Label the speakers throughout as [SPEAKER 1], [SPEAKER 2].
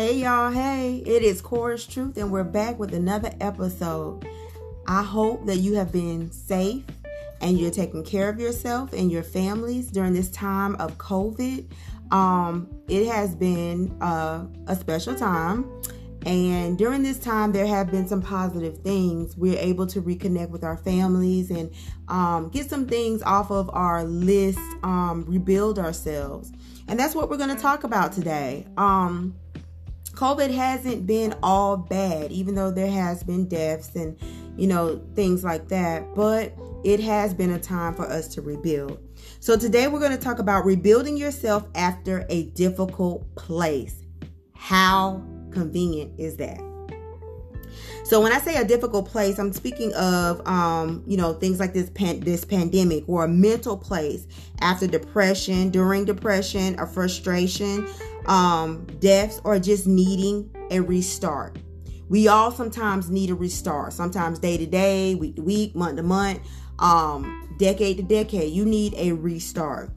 [SPEAKER 1] Hey y'all, hey, it is Chorus Truth, and we're back with another episode. I hope that you have been safe and you're taking care of yourself and your families during this time of COVID. Um, it has been uh, a special time, and during this time, there have been some positive things. We're able to reconnect with our families and um, get some things off of our list, um, rebuild ourselves. And that's what we're going to talk about today. Um, COVID hasn't been all bad, even though there has been deaths and, you know, things like that. But it has been a time for us to rebuild. So today we're going to talk about rebuilding yourself after a difficult place. How convenient is that? So when I say a difficult place, I'm speaking of um, you know things like this pan- this pandemic or a mental place after depression, during depression, or frustration, um, deaths, or just needing a restart. We all sometimes need a restart. Sometimes day to day, week to week, month to month, um, decade to decade. You need a restart.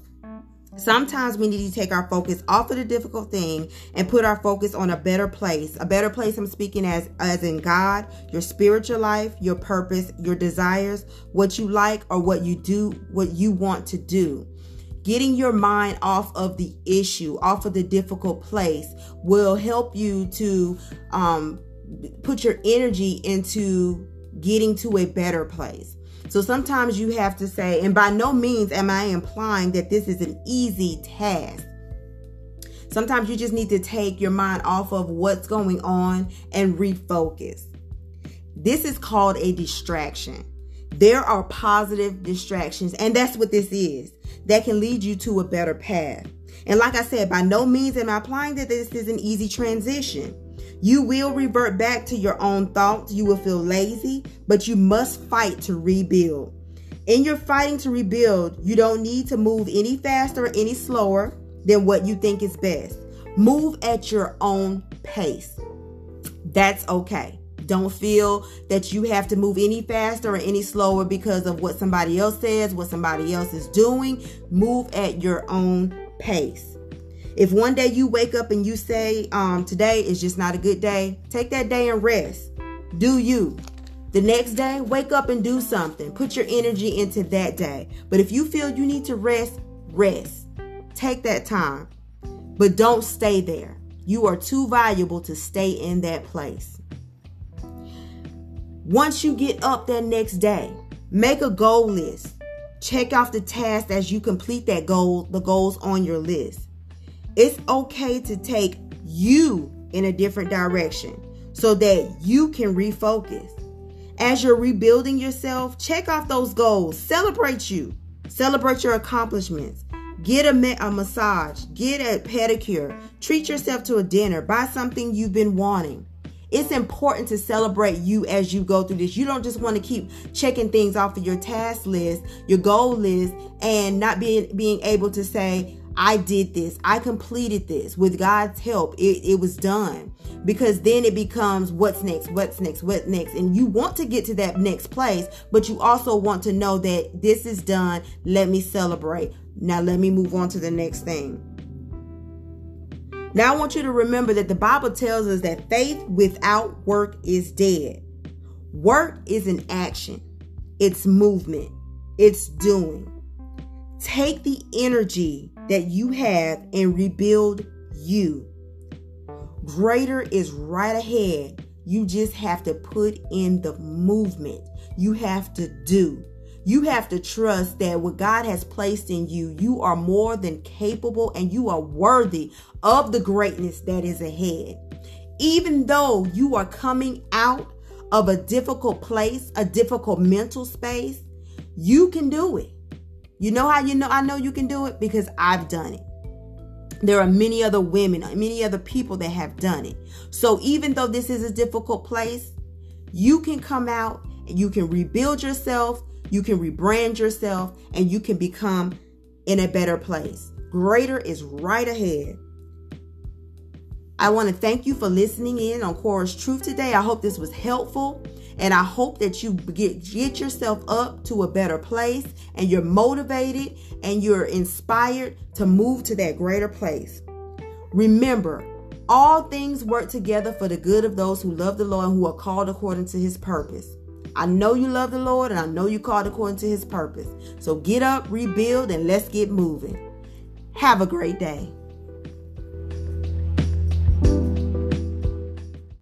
[SPEAKER 1] Sometimes we need to take our focus off of the difficult thing and put our focus on a better place. A better place I'm speaking as as in God, your spiritual life, your purpose, your desires, what you like or what you do, what you want to do. Getting your mind off of the issue, off of the difficult place, will help you to um, put your energy into getting to a better place. So sometimes you have to say, and by no means am I implying that this is an easy task. Sometimes you just need to take your mind off of what's going on and refocus. This is called a distraction. There are positive distractions, and that's what this is that can lead you to a better path. And like I said, by no means am I implying that this is an easy transition. You will revert back to your own thoughts. You will feel lazy, but you must fight to rebuild. In your fighting to rebuild, you don't need to move any faster or any slower than what you think is best. Move at your own pace. That's okay. Don't feel that you have to move any faster or any slower because of what somebody else says, what somebody else is doing. Move at your own pace. If one day you wake up and you say, um, today is just not a good day, take that day and rest. Do you. The next day, wake up and do something. Put your energy into that day. But if you feel you need to rest, rest. Take that time. But don't stay there. You are too valuable to stay in that place. Once you get up that next day, make a goal list. Check off the tasks as you complete that goal, the goals on your list. It's okay to take you in a different direction so that you can refocus. As you're rebuilding yourself, check off those goals, celebrate you, celebrate your accomplishments. Get a, a massage, get a pedicure, treat yourself to a dinner, buy something you've been wanting. It's important to celebrate you as you go through this. You don't just want to keep checking things off of your task list, your goal list, and not being being able to say, I did this. I completed this. With God's help, it, it was done. Because then it becomes what's next, what's next, what's next. And you want to get to that next place, but you also want to know that this is done. Let me celebrate. Now let me move on to the next thing. Now I want you to remember that the Bible tells us that faith without work is dead. Work is an action, it's movement, it's doing. Take the energy that you have and rebuild you. Greater is right ahead. You just have to put in the movement. You have to do. You have to trust that what God has placed in you, you are more than capable and you are worthy of the greatness that is ahead. Even though you are coming out of a difficult place, a difficult mental space, you can do it. You know how you know I know you can do it? Because I've done it. There are many other women, many other people that have done it. So even though this is a difficult place, you can come out and you can rebuild yourself, you can rebrand yourself, and you can become in a better place. Greater is right ahead. I want to thank you for listening in on Chorus Truth today. I hope this was helpful. And I hope that you get, get yourself up to a better place and you're motivated and you're inspired to move to that greater place. Remember, All things work together for the good of those who love the Lord and who are called according to his purpose. I know you love the Lord and I know you called according to his purpose. So get up, rebuild, and let's get moving. Have a great day.